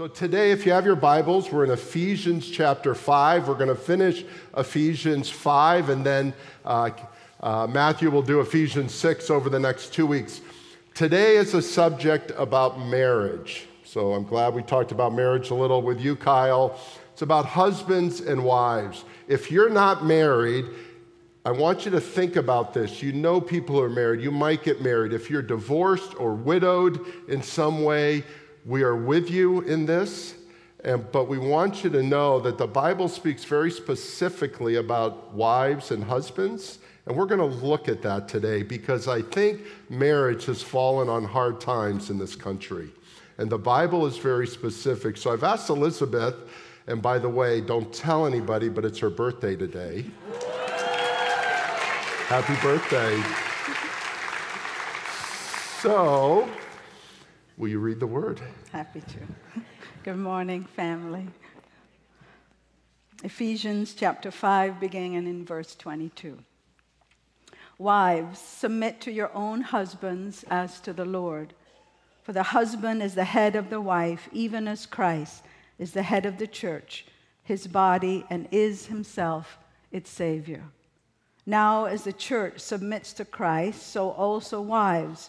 So, today, if you have your Bibles, we're in Ephesians chapter 5. We're going to finish Ephesians 5, and then uh, uh, Matthew will do Ephesians 6 over the next two weeks. Today is a subject about marriage. So, I'm glad we talked about marriage a little with you, Kyle. It's about husbands and wives. If you're not married, I want you to think about this. You know people who are married. You might get married. If you're divorced or widowed in some way, we are with you in this, and, but we want you to know that the Bible speaks very specifically about wives and husbands. And we're going to look at that today because I think marriage has fallen on hard times in this country. And the Bible is very specific. So I've asked Elizabeth, and by the way, don't tell anybody, but it's her birthday today. Happy birthday. So, Will you read the word? Happy to. Good morning, family. Ephesians chapter 5, beginning in verse 22. Wives, submit to your own husbands as to the Lord. For the husband is the head of the wife, even as Christ is the head of the church, his body, and is himself its Savior. Now, as the church submits to Christ, so also wives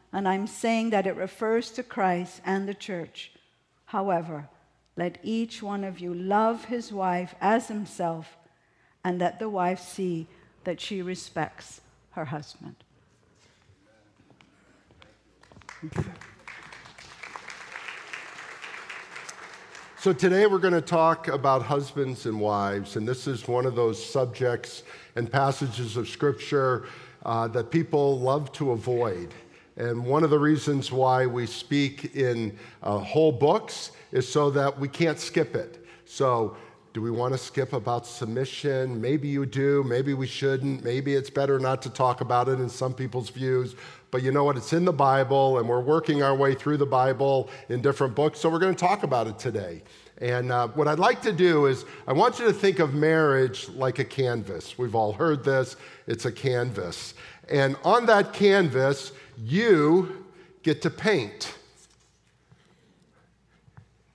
and I'm saying that it refers to Christ and the church. However, let each one of you love his wife as himself, and let the wife see that she respects her husband. So, today we're going to talk about husbands and wives, and this is one of those subjects and passages of Scripture uh, that people love to avoid. And one of the reasons why we speak in uh, whole books is so that we can't skip it. So, do we want to skip about submission? Maybe you do, maybe we shouldn't. Maybe it's better not to talk about it in some people's views. But you know what? It's in the Bible, and we're working our way through the Bible in different books, so we're going to talk about it today. And uh, what I'd like to do is, I want you to think of marriage like a canvas. We've all heard this, it's a canvas. And on that canvas, you get to paint.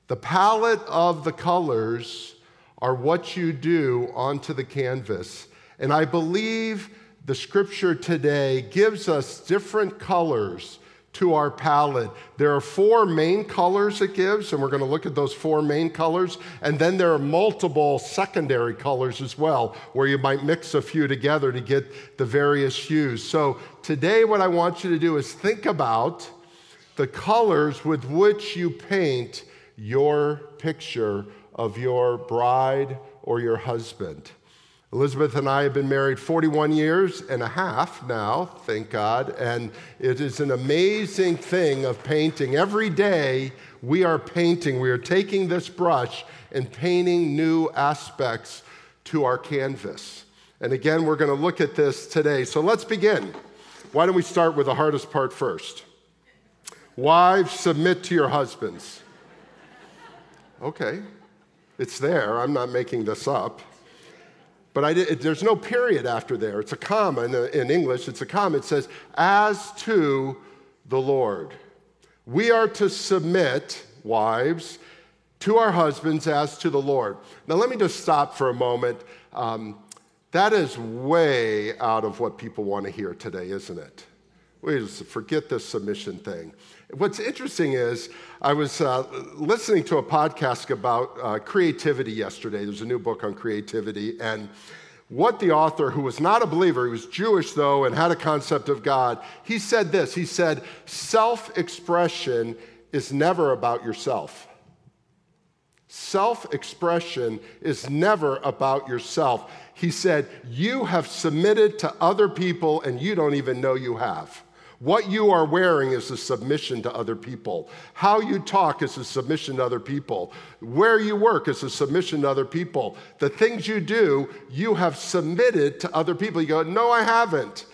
The palette of the colors are what you do onto the canvas. And I believe the scripture today gives us different colors to our palette. There are four main colors it gives, and we're going to look at those four main colors. And then there are multiple secondary colors as well, where you might mix a few together to get the various hues. So today, what I want you to do is think about the colors with which you paint your picture of your bride or your husband. Elizabeth and I have been married 41 years and a half now, thank God, and it is an amazing thing of painting. Every day we are painting, we are taking this brush and painting new aspects to our canvas. And again, we're going to look at this today. So let's begin. Why don't we start with the hardest part first? Wives, submit to your husbands. Okay, it's there. I'm not making this up. But I did, there's no period after there. It's a comma in, in English. It's a comma. It says, as to the Lord. We are to submit, wives, to our husbands as to the Lord. Now, let me just stop for a moment. Um, that is way out of what people want to hear today, isn't it? We just forget this submission thing. What's interesting is I was uh, listening to a podcast about uh, creativity yesterday. There's a new book on creativity, and what the author, who was not a believer, he was Jewish though, and had a concept of God, he said this. He said, Self expression is never about yourself. Self expression is never about yourself. He said, You have submitted to other people and you don't even know you have. What you are wearing is a submission to other people. How you talk is a submission to other people. Where you work is a submission to other people. The things you do, you have submitted to other people. You go, No, I haven't.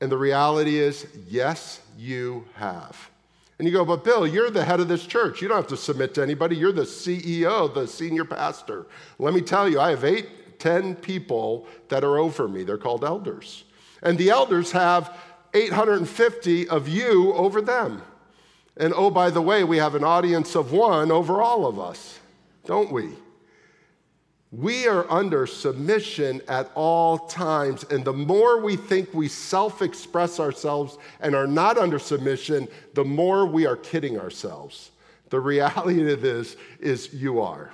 And the reality is, yes, you have. And you go, But Bill, you're the head of this church. You don't have to submit to anybody. You're the CEO, the senior pastor. Let me tell you, I have eight, ten people that are over me. They're called elders. And the elders have 850 of you over them. And oh, by the way, we have an audience of one over all of us, don't we? We are under submission at all times. And the more we think we self express ourselves and are not under submission, the more we are kidding ourselves. The reality of this is you are.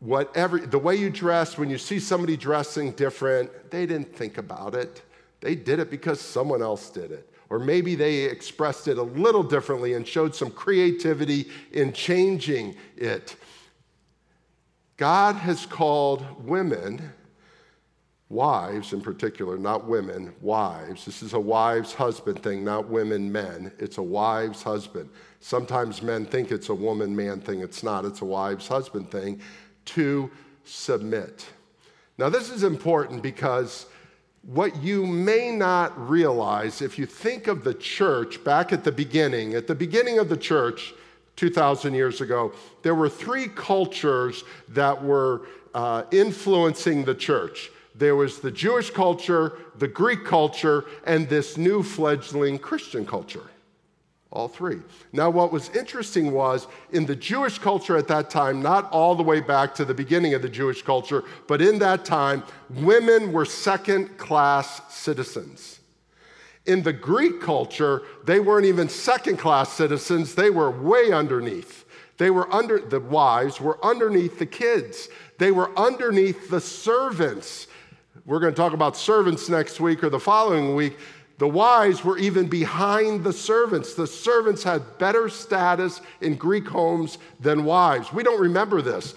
Whatever, the way you dress, when you see somebody dressing different, they didn't think about it. They did it because someone else did it. Or maybe they expressed it a little differently and showed some creativity in changing it. God has called women, wives in particular, not women, wives. This is a wives husband thing, not women men. It's a wives husband. Sometimes men think it's a woman man thing. It's not, it's a wives husband thing to submit. Now, this is important because what you may not realize if you think of the church back at the beginning, at the beginning of the church 2,000 years ago, there were three cultures that were uh, influencing the church. There was the Jewish culture, the Greek culture, and this new fledgling Christian culture. All three. Now, what was interesting was in the Jewish culture at that time, not all the way back to the beginning of the Jewish culture, but in that time, women were second class citizens. In the Greek culture, they weren't even second class citizens, they were way underneath. They were under, the wives were underneath the kids, they were underneath the servants. We're going to talk about servants next week or the following week. The wives were even behind the servants. The servants had better status in Greek homes than wives. We don't remember this.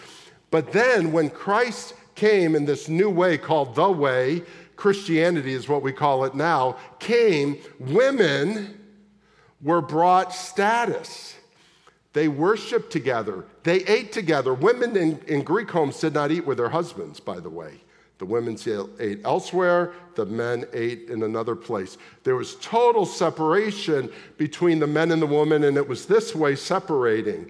But then when Christ came in this new way called the way, Christianity is what we call it now, came, women were brought status. They worshiped together. They ate together. Women in, in Greek homes did not eat with their husbands, by the way. The women ate elsewhere, the men ate in another place. There was total separation between the men and the woman, and it was this way separating.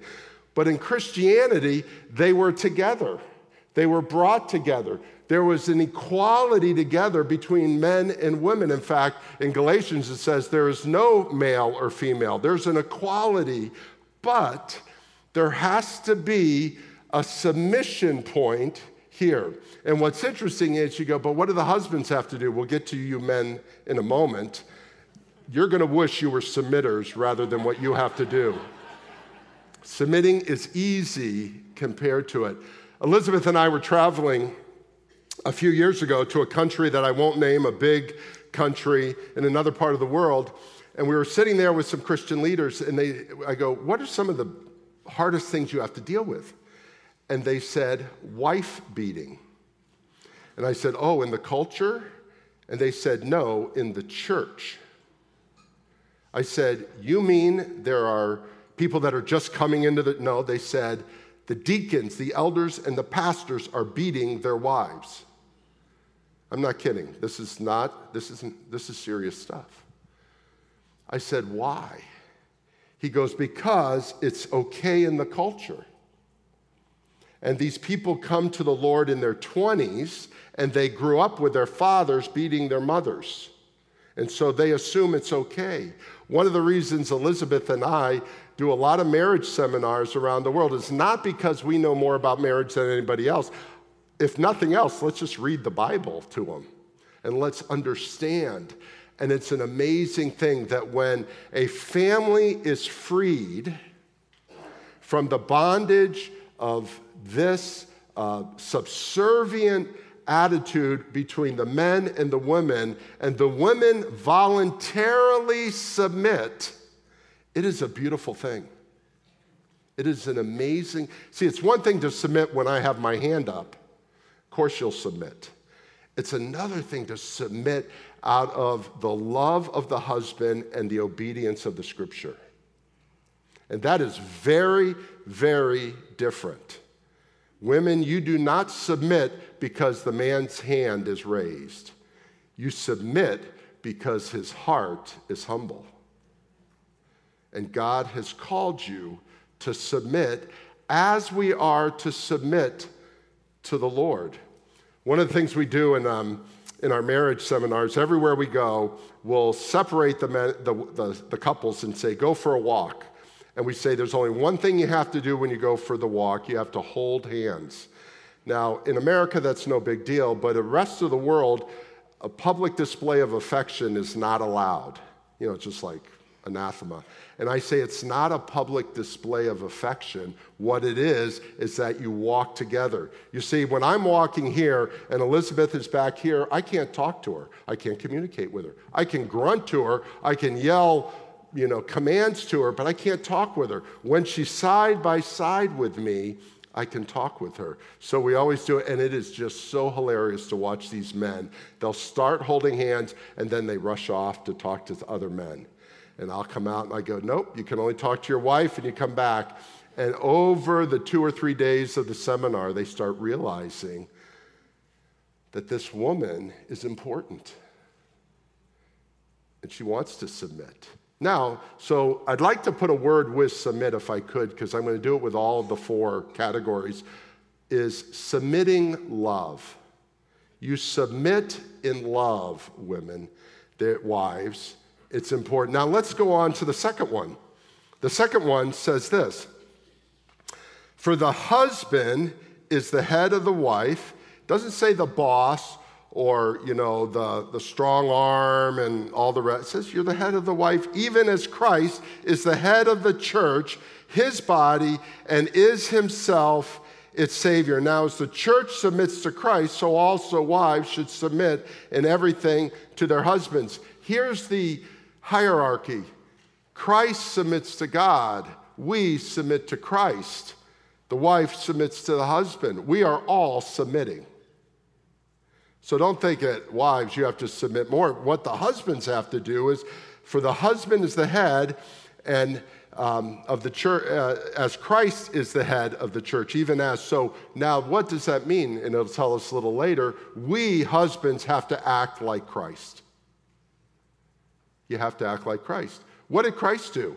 But in Christianity, they were together, they were brought together. There was an equality together between men and women. In fact, in Galatians, it says there is no male or female, there's an equality, but there has to be a submission point here. And what's interesting is you go, but what do the husbands have to do? We'll get to you men in a moment. You're going to wish you were submitters rather than what you have to do. Submitting is easy compared to it. Elizabeth and I were traveling a few years ago to a country that I won't name, a big country in another part of the world. And we were sitting there with some Christian leaders, and they, I go, What are some of the hardest things you have to deal with? And they said, wife beating. And I said, Oh, in the culture? And they said, No, in the church. I said, You mean there are people that are just coming into the. No, they said, the deacons, the elders, and the pastors are beating their wives. I'm not kidding. This is not, this isn't, this is serious stuff. I said, Why? He goes, Because it's okay in the culture. And these people come to the Lord in their 20s and they grew up with their fathers beating their mothers. And so they assume it's okay. One of the reasons Elizabeth and I do a lot of marriage seminars around the world is not because we know more about marriage than anybody else. If nothing else, let's just read the Bible to them and let's understand. And it's an amazing thing that when a family is freed from the bondage of this uh, subservient attitude between the men and the women, and the women voluntarily submit, it is a beautiful thing. It is an amazing. See, it's one thing to submit when I have my hand up. Of course, you'll submit. It's another thing to submit out of the love of the husband and the obedience of the scripture. And that is very, very different. Women, you do not submit because the man's hand is raised. You submit because his heart is humble. And God has called you to submit as we are to submit to the Lord. One of the things we do in, um, in our marriage seminars, everywhere we go, we'll separate the, men, the, the, the couples and say, go for a walk. And we say, there's only one thing you have to do when you go for the walk you have to hold hands. Now, in America, that's no big deal, but the rest of the world, a public display of affection is not allowed. You know, it's just like anathema. And I say it's not a public display of affection. What it is, is that you walk together. You see, when I'm walking here and Elizabeth is back here, I can't talk to her. I can't communicate with her. I can grunt to her. I can yell, you know, commands to her, but I can't talk with her. When she's side by side with me, I can talk with her. So we always do it, and it is just so hilarious to watch these men. They'll start holding hands, and then they rush off to talk to other men. And I'll come out and I go, Nope, you can only talk to your wife and you come back. And over the two or three days of the seminar, they start realizing that this woman is important and she wants to submit. Now, so I'd like to put a word with submit if I could, because I'm going to do it with all of the four categories, is submitting love. You submit in love, women, their wives, it's important. Now let's go on to the second one. The second one says this For the husband is the head of the wife, doesn't say the boss or you know the, the strong arm and all the rest. It says you're the head of the wife, even as Christ is the head of the church, his body, and is himself its Savior. Now, as the church submits to Christ, so also wives should submit in everything to their husbands. Here's the hierarchy. Christ submits to God, we submit to Christ. The wife submits to the husband. We are all submitting. So don't think that wives, you have to submit more. What the husbands have to do is for the husband is the head and um, of the church, uh, as Christ is the head of the church, even as so. Now, what does that mean? And it'll tell us a little later. We husbands have to act like Christ you have to act like Christ. What did Christ do?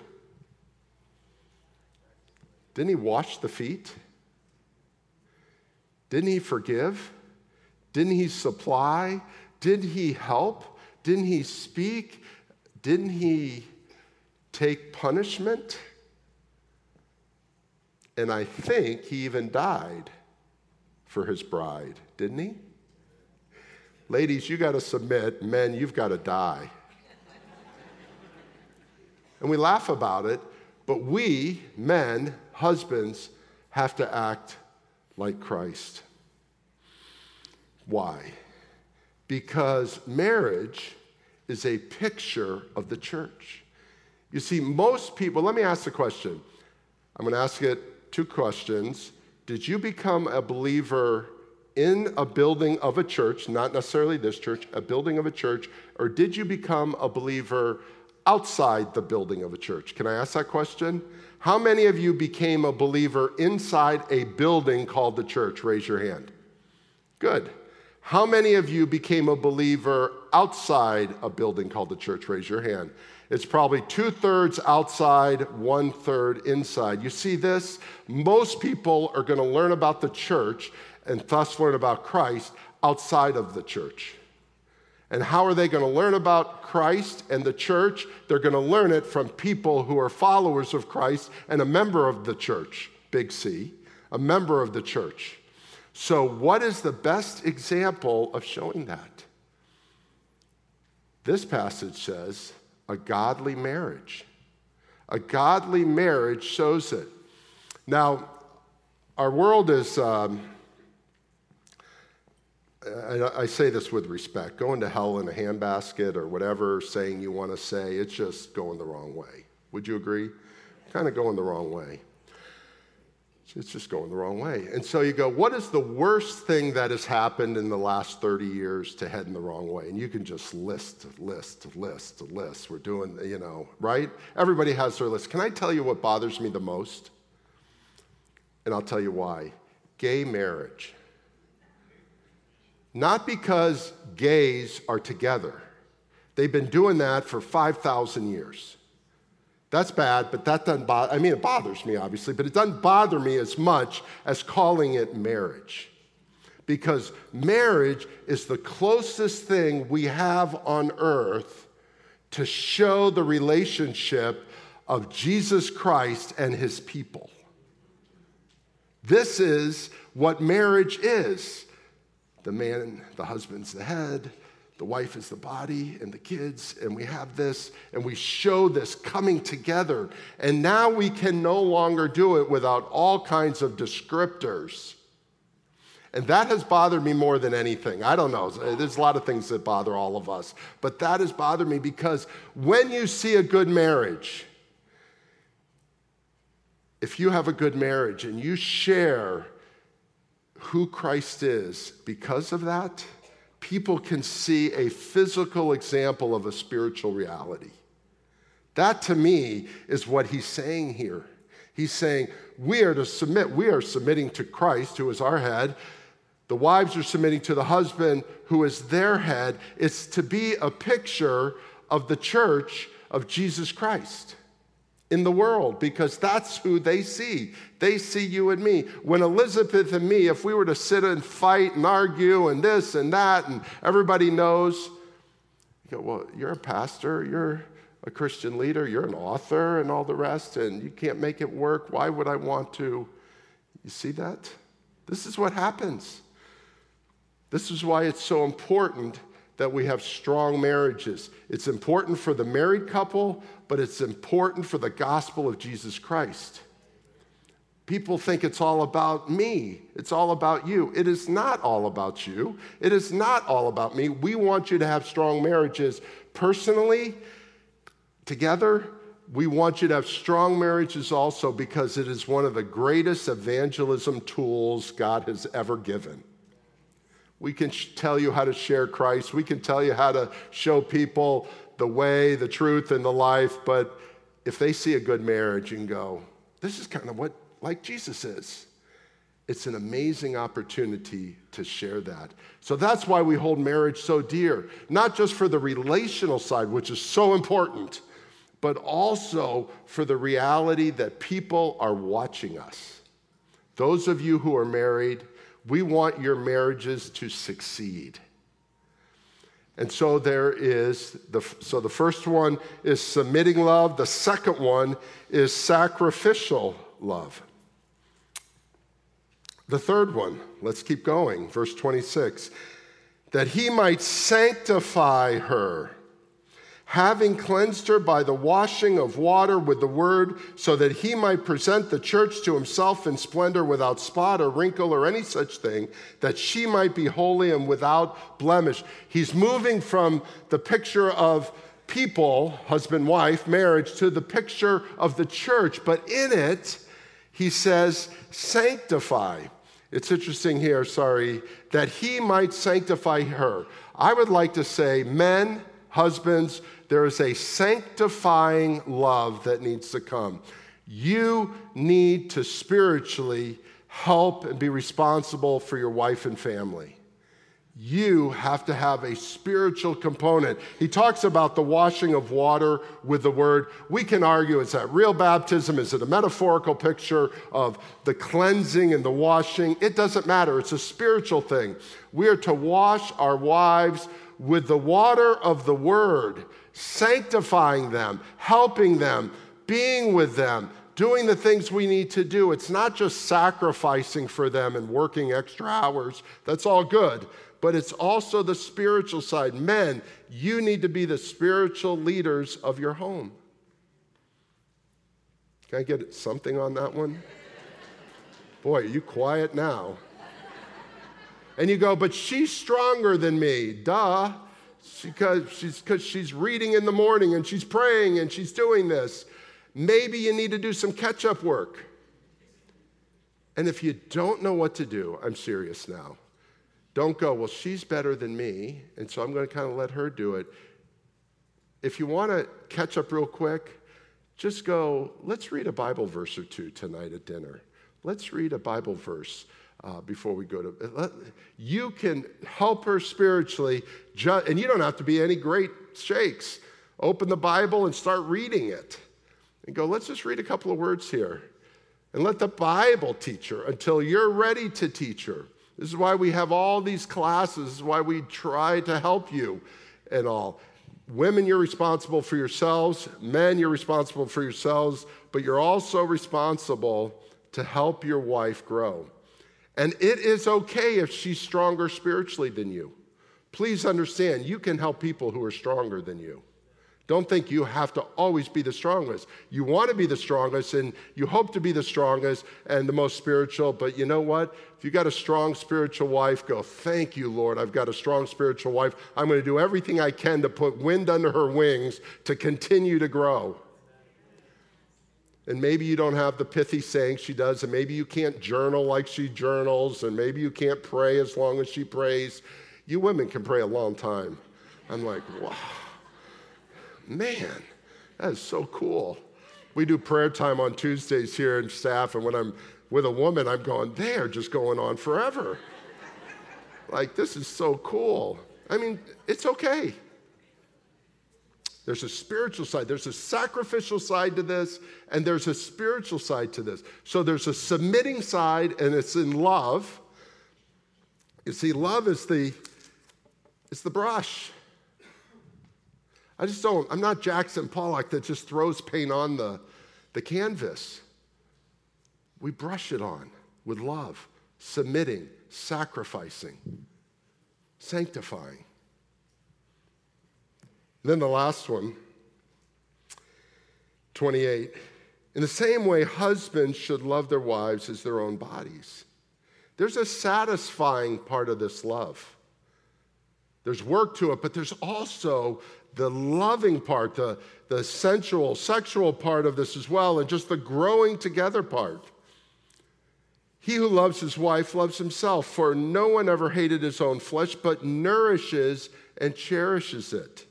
Didn't he wash the feet? Didn't he forgive? Didn't he supply? Didn't he help? Didn't he speak? Didn't he take punishment? And I think he even died for his bride, didn't he? Ladies, you got to submit. Men, you've got to die and we laugh about it, but we, men, husbands, have to act like Christ. Why? Because marriage is a picture of the church. You see, most people, let me ask the question. I'm going to ask it two questions. Did you become a believer in a building of a church, not necessarily this church, a building of a church, or did you become a believer outside the building of a church? Can I ask that question? How many of you became a believer inside a building called the church? Raise your hand. Good. How many of you became a believer outside a building called the church? Raise your hand. It's probably two thirds outside, one third inside. You see this? Most people are going to learn about the church and thus learn about Christ outside of the church. And how are they going to learn about Christ and the church? They're going to learn it from people who are followers of Christ and a member of the church, big C, a member of the church. So, what is the best example of showing that? This passage says a godly marriage. A godly marriage shows it. Now, our world is, um, I, I, say this with respect, going to hell in a handbasket or whatever saying you want to say, it's just going the wrong way. Would you agree? Kind of going the wrong way. It's just going the wrong way. And so you go, what is the worst thing that has happened in the last 30 years to head in the wrong way? And you can just list, list, list, list. We're doing, you know, right? Everybody has their list. Can I tell you what bothers me the most? And I'll tell you why. Gay marriage. Not because gays are together, they've been doing that for 5,000 years. That's bad, but that doesn't bother, I mean, it bothers me, obviously, but it doesn't bother me as much as calling it marriage. Because marriage is the closest thing we have on earth to show the relationship of Jesus Christ and his people. This is what marriage is. The man, the husband's the head, the wife is the body and the kids, and we have this, and we show this coming together. And now we can no longer do it without all kinds of descriptors. And that has bothered me more than anything. I don't know. There's a lot of things that bother all of us. But that has bothered me because when you see a good marriage, if you have a good marriage and you share who Christ is because of that, people can see a physical example of a spiritual reality. That to me is what he's saying here. He's saying we are to submit, we are submitting to Christ, who is our head. The wives are submitting to the husband, who is their head. It's to be a picture of the church of Jesus Christ in the world because that's who they see. They see you and me. When Elizabeth and me, if we were to sit and fight and argue and this and that, and everybody knows, you go, well, you're a pastor, you're a Christian leader, you're an author, and all the rest, and you can't make it work. Why would I want to? You see that? This is what happens. This is why it's so important that we have strong marriages. It's important for the married couple, but it's important for the gospel of Jesus Christ. People think it's all about me. It's all about you. It is not all about you. It is not all about me. We want you to have strong marriages personally, together. We want you to have strong marriages also because it is one of the greatest evangelism tools God has ever given. We can sh- tell you how to share Christ. We can tell you how to show people the way, the truth, and the life. But if they see a good marriage and go, this is kind of what like Jesus is. It's an amazing opportunity to share that. So that's why we hold marriage so dear, not just for the relational side, which is so important, but also for the reality that people are watching us. Those of you who are married, we want your marriages to succeed. And so there is the so the first one is submitting love, the second one is sacrificial love. The third one, let's keep going, verse 26, that he might sanctify her having cleansed her by the washing of water with the word, so that he might present the church to himself in splendor without spot or wrinkle or any such thing, that she might be holy and without blemish. He's moving from the picture of people, husband, wife, marriage, to the picture of the church, but in it, he says, sanctify. It's interesting here, sorry, that he might sanctify her. I would like to say, men, husbands, there is a sanctifying love that needs to come. You need to spiritually help and be responsible for your wife and family. You have to have a spiritual component. He talks about the washing of water with the word. We can argue is that real baptism? Is it a metaphorical picture of the cleansing and the washing? It doesn't matter. It's a spiritual thing. We are to wash our wives with the water of the word sanctifying them, helping them, being with them, doing the things we need to do. It's not just sacrificing for them and working extra hours. That's all good. But it's also the spiritual side. Men, you need to be the spiritual leaders of your home. Can I get something on that one? Boy, are you quiet now? And you go, but she's stronger than me. Duh. Because she's, cause she's reading in the morning and she's praying and she's doing this. Maybe you need to do some catch up work. And if you don't know what to do, I'm serious now. Don't go, well, she's better than me, and so I'm going to kind of let her do it. If you want to catch up real quick, just go, let's read a Bible verse or two tonight at dinner. Let's read a Bible verse uh, before we go to. Let, you can help her spiritually, ju- and you don't have to be any great shakes. Open the Bible and start reading it and go, let's just read a couple of words here. And let the Bible teach her until you're ready to teach her. This is why we have all these classes, this is why we try to help you and all. Women, you're responsible for yourselves. Men, you're responsible for yourselves, but you're also responsible to help your wife grow. And it is okay if she's stronger spiritually than you. Please understand, you can help people who are stronger than you. Don't think you have to always be the strongest. You want to be the strongest and you hope to be the strongest and the most spiritual, but you know what? If you got a strong spiritual wife, go, Thank you, Lord. I've got a strong spiritual wife. I'm going to do everything I can to put wind under her wings to continue to grow. And maybe you don't have the pithy saying she does, and maybe you can't journal like she journals, and maybe you can't pray as long as she prays. You women can pray a long time. I'm like, wow. Man, that is so cool. We do prayer time on Tuesdays here in staff, and when I'm with a woman, I'm going, they are just going on forever. like, this is so cool. I mean, it's okay. There's a spiritual side, there's a sacrificial side to this, and there's a spiritual side to this. So there's a submitting side, and it's in love. You see, love is the, it's the brush. I just don't, I'm not Jackson Pollock that just throws paint on the, the canvas. We brush it on with love, submitting, sacrificing, sanctifying. Then the last one, 28. In the same way, husbands should love their wives as their own bodies. There's a satisfying part of this love. There's work to it, but there's also the loving part, the, the sensual, sexual part of this as well, and just the growing together part. He who loves his wife loves himself, for no one ever hated his own flesh, but nourishes and cherishes it.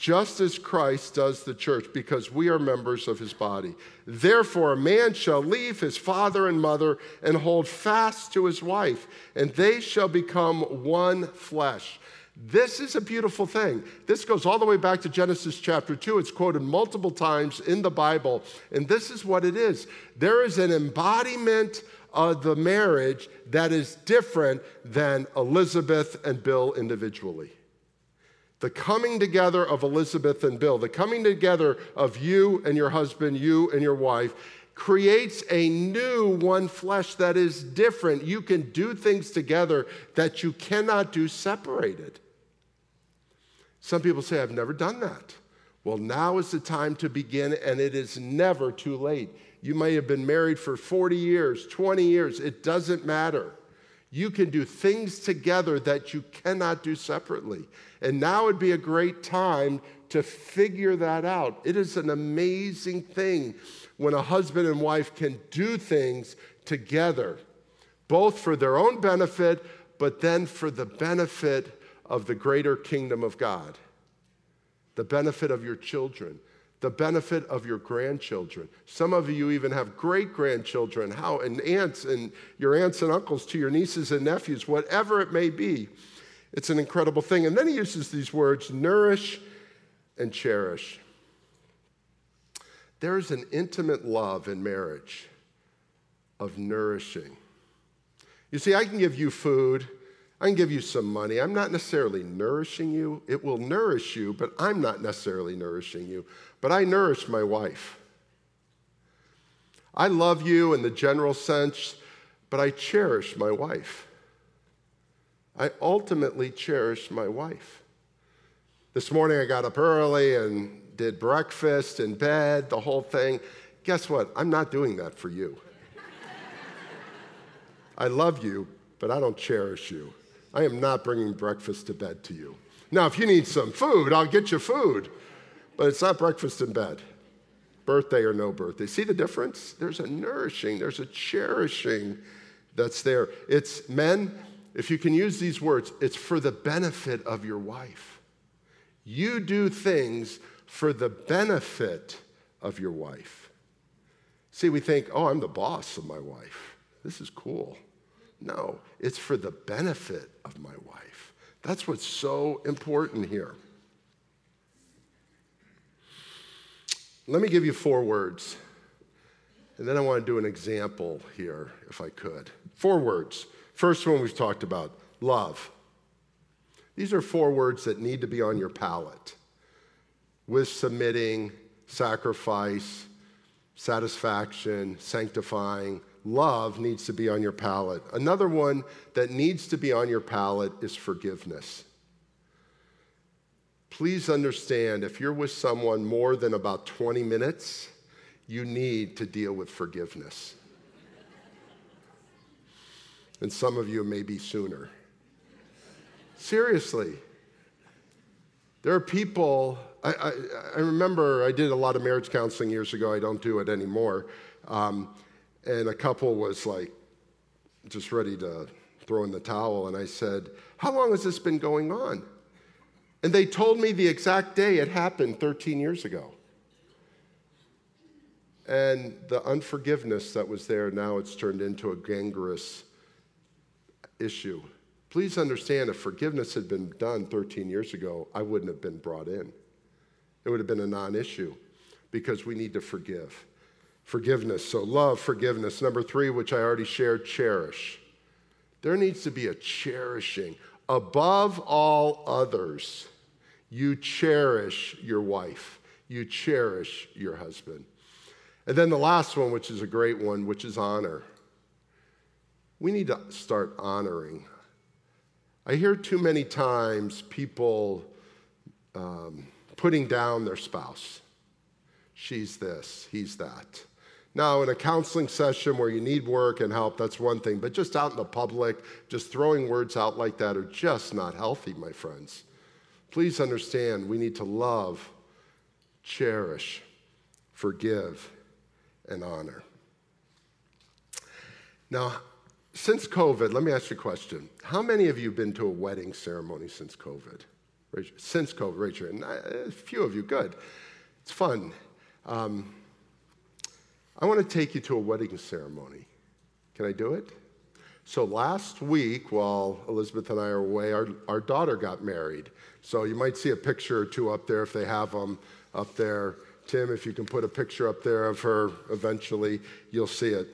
Just as Christ does the church, because we are members of his body. Therefore, a man shall leave his father and mother and hold fast to his wife, and they shall become one flesh. This is a beautiful thing. This goes all the way back to Genesis chapter 2. It's quoted multiple times in the Bible, and this is what it is there is an embodiment of the marriage that is different than Elizabeth and Bill individually. The coming together of Elizabeth and Bill, the coming together of you and your husband, you and your wife, creates a new one flesh that is different. You can do things together that you cannot do separated. Some people say, I've never done that. Well, now is the time to begin, and it is never too late. You may have been married for 40 years, 20 years, it doesn't matter. You can do things together that you cannot do separately. And now would be a great time to figure that out. It is an amazing thing when a husband and wife can do things together, both for their own benefit, but then for the benefit of the greater kingdom of God, the benefit of your children, the benefit of your grandchildren. Some of you even have great grandchildren, how and aunts and your aunts and uncles to your nieces and nephews, whatever it may be. It's an incredible thing. And then he uses these words nourish and cherish. There is an intimate love in marriage of nourishing. You see, I can give you food I can give you some money. I'm not necessarily nourishing you. It will nourish you, but I'm not necessarily nourishing you. But I nourish my wife. I love you in the general sense, but I cherish my wife. I ultimately cherish my wife. This morning I got up early and did breakfast in bed, the whole thing. Guess what? I'm not doing that for you. I love you, but I don't cherish you. I am not bringing breakfast to bed to you. Now, if you need some food, I'll get you food, but it's not breakfast in bed, birthday or no birthday. See the difference? There's a nourishing, there's a cherishing that's there. It's men, if you can use these words, it's for the benefit of your wife. You do things for the benefit of your wife. See, we think, oh, I'm the boss of my wife. This is cool. No, it's for the benefit of my wife. That's what's so important here. Let me give you four words. And then I want to do an example here, if I could. Four words. First one we've talked about love. These are four words that need to be on your palette with submitting, sacrifice, satisfaction, sanctifying, love needs to be on your palette. Another one that needs to be on your palette is forgiveness. Please understand if you're with someone more than about 20 minutes, you need to deal with forgiveness. and some of you may be sooner. Seriously. There are people, I, I, I, remember I did a lot of marriage counseling years ago. I don't do it anymore. Um, and a couple was like just ready to throw in the towel. And I said, How long has this been going on? And they told me the exact day it happened 13 years ago. And the unforgiveness that was there, now it's turned into a gangrenous issue. Please understand if forgiveness had been done 13 years ago, I wouldn't have been brought in. It would have been a non issue because we need to forgive. Forgiveness. So, love, forgiveness. Number three, which I already shared, cherish. There needs to be a cherishing. Above all others, you cherish your wife, you cherish your husband. And then the last one, which is a great one, which is honor. We need to start honoring. I hear too many times people um, putting down their spouse. She's this, he's that. Now, in a counseling session where you need work and help, that's one thing, but just out in the public, just throwing words out like that are just not healthy, my friends. Please understand we need to love, cherish, forgive, and honor. Now, since COVID, let me ask you a question. How many of you have been to a wedding ceremony since COVID? Since COVID, your hand. A few of you, good. It's fun. Um, I want to take you to a wedding ceremony. Can I do it? So last week, while Elizabeth and I are away, our, our daughter got married. So you might see a picture or two up there if they have them up there. Tim, if you can put a picture up there of her eventually, you'll see it.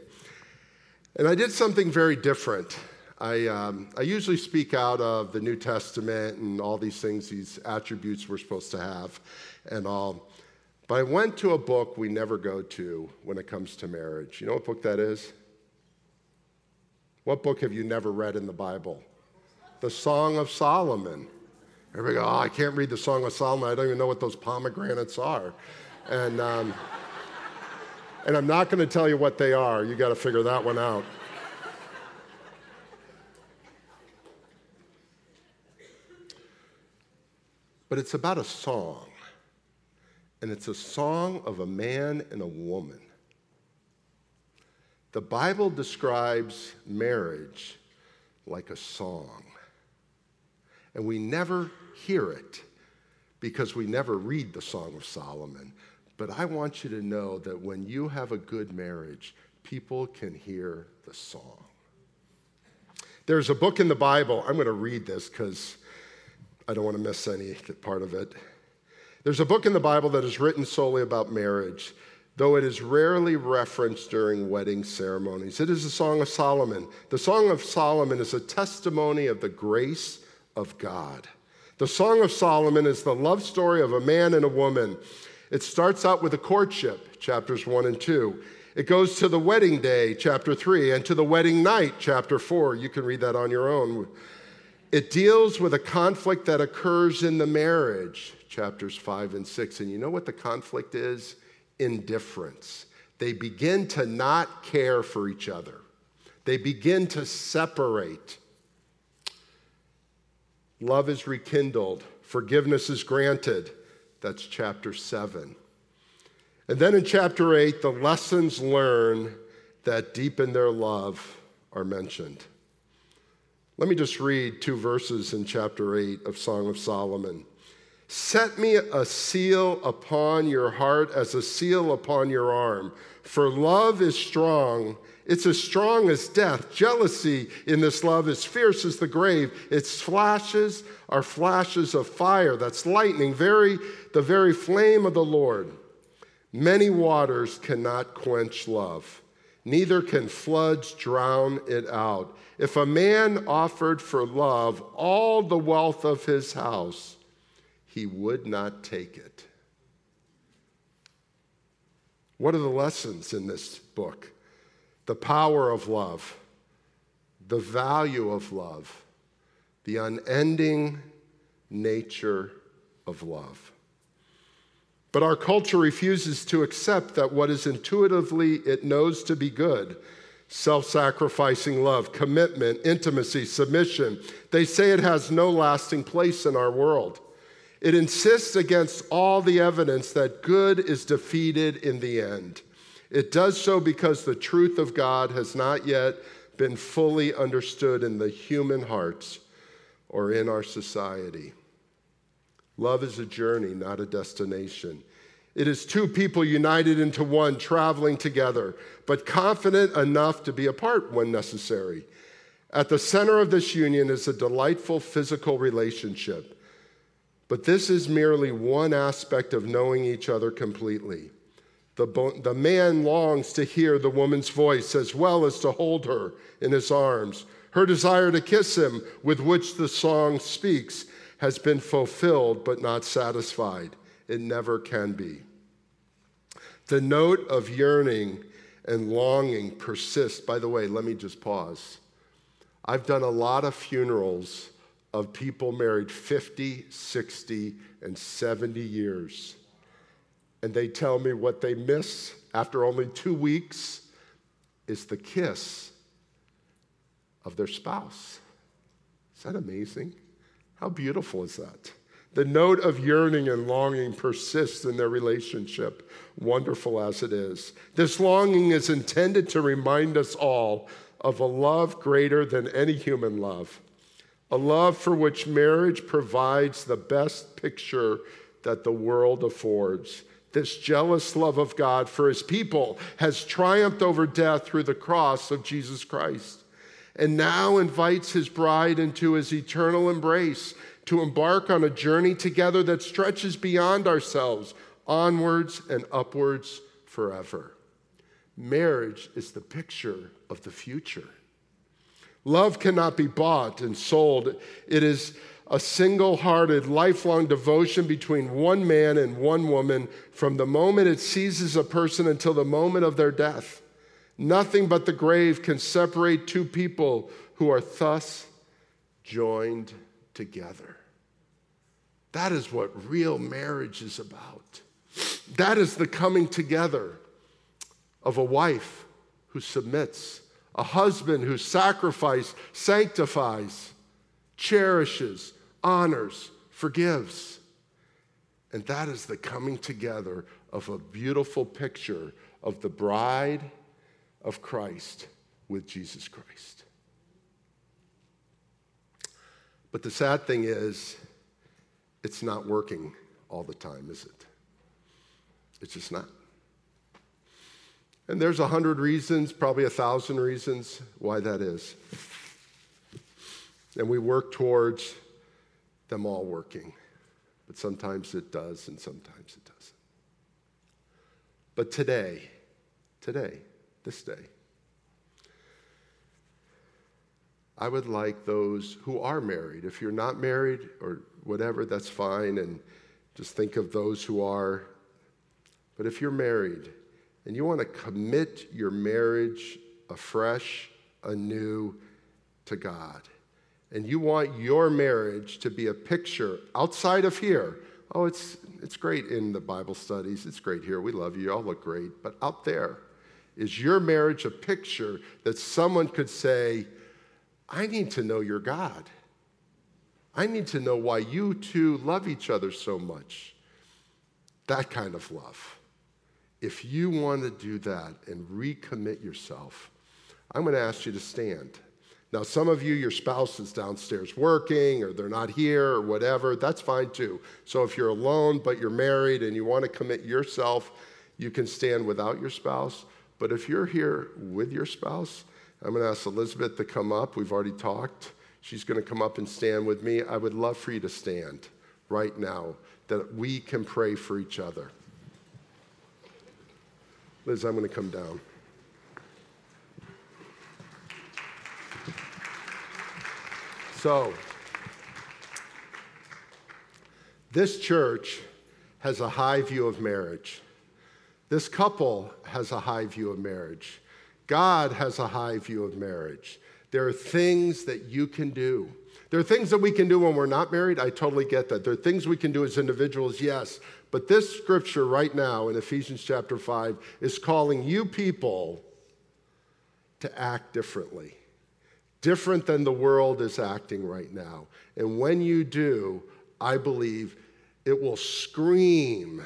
And I did something very different. I, um, I usually speak out of the New Testament and all these things, these attributes we're supposed to have and all. But I went to a book we never go to when it comes to marriage. You know what book that is? What book have you never read in the Bible? The Song of Solomon. Everybody go, oh, I can't read the Song of Solomon. I don't even know what those pomegranates are. And, um, and I'm not going to tell you what they are. You got to figure that one out. But it's about a song and it's a song of a man and a woman. The Bible describes marriage like a song, and we never hear it because we never read the Song of Solomon. But I want you to know that when you have a good marriage, people can hear the song. There's a book in the Bible, I'm going to read this because I don't want to miss any part of it. There's a book in the Bible that is written solely about marriage, though it is rarely referenced during wedding ceremonies. It is the Song of Solomon. The Song of Solomon is a testimony of the grace of God. The Song of Solomon is the love story of a man and a woman. It starts out with a courtship, chapters 1 and 2. It goes to the wedding day, chapter 3, and to the wedding night, chapter 4. You can read that on your own. It deals with a conflict that occurs in the marriage, chapters 5 and 6. And you know what the conflict is? Indifference. They begin to not care for each other, they begin to separate. Love is rekindled, forgiveness is granted. That's chapter 7. And then in chapter 8, the lessons learned that deepen their love are mentioned. Let me just read two verses in chapter 8 of Song of Solomon. Set me a seal upon your heart as a seal upon your arm, for love is strong. It's as strong as death. Jealousy in this love is fierce as the grave. Its flashes are flashes of fire. That's lightning, very, the very flame of the Lord. Many waters cannot quench love, neither can floods drown it out. If a man offered for love all the wealth of his house, he would not take it. What are the lessons in this book? The power of love, the value of love, the unending nature of love. But our culture refuses to accept that what is intuitively it knows to be good self sacrificing love, commitment, intimacy, submission they say it has no lasting place in our world. It insists against all the evidence that good is defeated in the end. It does so because the truth of God has not yet been fully understood in the human hearts or in our society. Love is a journey, not a destination. It is two people united into one, traveling together, but confident enough to be apart when necessary. At the center of this union is a delightful physical relationship. But this is merely one aspect of knowing each other completely. The, the man longs to hear the woman's voice as well as to hold her in his arms. Her desire to kiss him, with which the song speaks, has been fulfilled but not satisfied. It never can be. The note of yearning and longing persists. By the way, let me just pause. I've done a lot of funerals of people married 50, 60, and 70 years. And they tell me what they miss after only two weeks is the kiss of their spouse. Is that amazing? How beautiful is that? The note of yearning and longing persists in their relationship, wonderful as it is. This longing is intended to remind us all of a love greater than any human love, a love for which marriage provides the best picture that the world affords. This jealous love of God for his people has triumphed over death through the cross of Jesus Christ and now invites his bride into his eternal embrace to embark on a journey together that stretches beyond ourselves, onwards and upwards forever. Marriage is the picture of the future. Love cannot be bought and sold. It is a single hearted, lifelong devotion between one man and one woman from the moment it seizes a person until the moment of their death. Nothing but the grave can separate two people who are thus joined together. That is what real marriage is about. That is the coming together of a wife who submits, a husband who sacrifices, sanctifies, cherishes, honors, forgives. And that is the coming together of a beautiful picture of the bride of Christ with Jesus Christ. But the sad thing is, it's not working all the time, is it? It's just not. And there's a hundred reasons, probably a thousand reasons why that is. And we work towards them all working. But sometimes it does, and sometimes it doesn't. But today, today, this day, I would like those who are married. If you're not married or whatever, that's fine. And just think of those who are. But if you're married and you want to commit your marriage afresh, anew to God. And you want your marriage to be a picture outside of here. Oh, it's, it's great in the Bible studies. It's great here. We love you. You all look great. But out there, is your marriage a picture that someone could say, I need to know your God? I need to know why you two love each other so much. That kind of love. If you want to do that and recommit yourself, I'm going to ask you to stand. Now, some of you, your spouse is downstairs working or they're not here or whatever. That's fine too. So if you're alone but you're married and you want to commit yourself, you can stand without your spouse. But if you're here with your spouse, I'm going to ask Elizabeth to come up. We've already talked. She's going to come up and stand with me. I would love for you to stand right now that we can pray for each other. Liz, I'm going to come down. So, this church has a high view of marriage. This couple has a high view of marriage. God has a high view of marriage. There are things that you can do. There are things that we can do when we're not married. I totally get that. There are things we can do as individuals, yes. But this scripture right now in Ephesians chapter 5 is calling you people to act differently, different than the world is acting right now. And when you do, I believe it will scream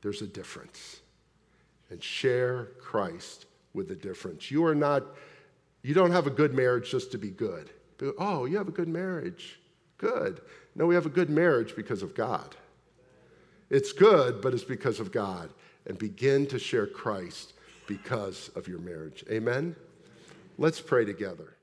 there's a difference. And share Christ with the difference. You are not, you don't have a good marriage just to be good. oh, you have a good marriage. Good. No, we have a good marriage because of God. It's good, but it's because of God. And begin to share Christ because of your marriage. Amen? Let's pray together.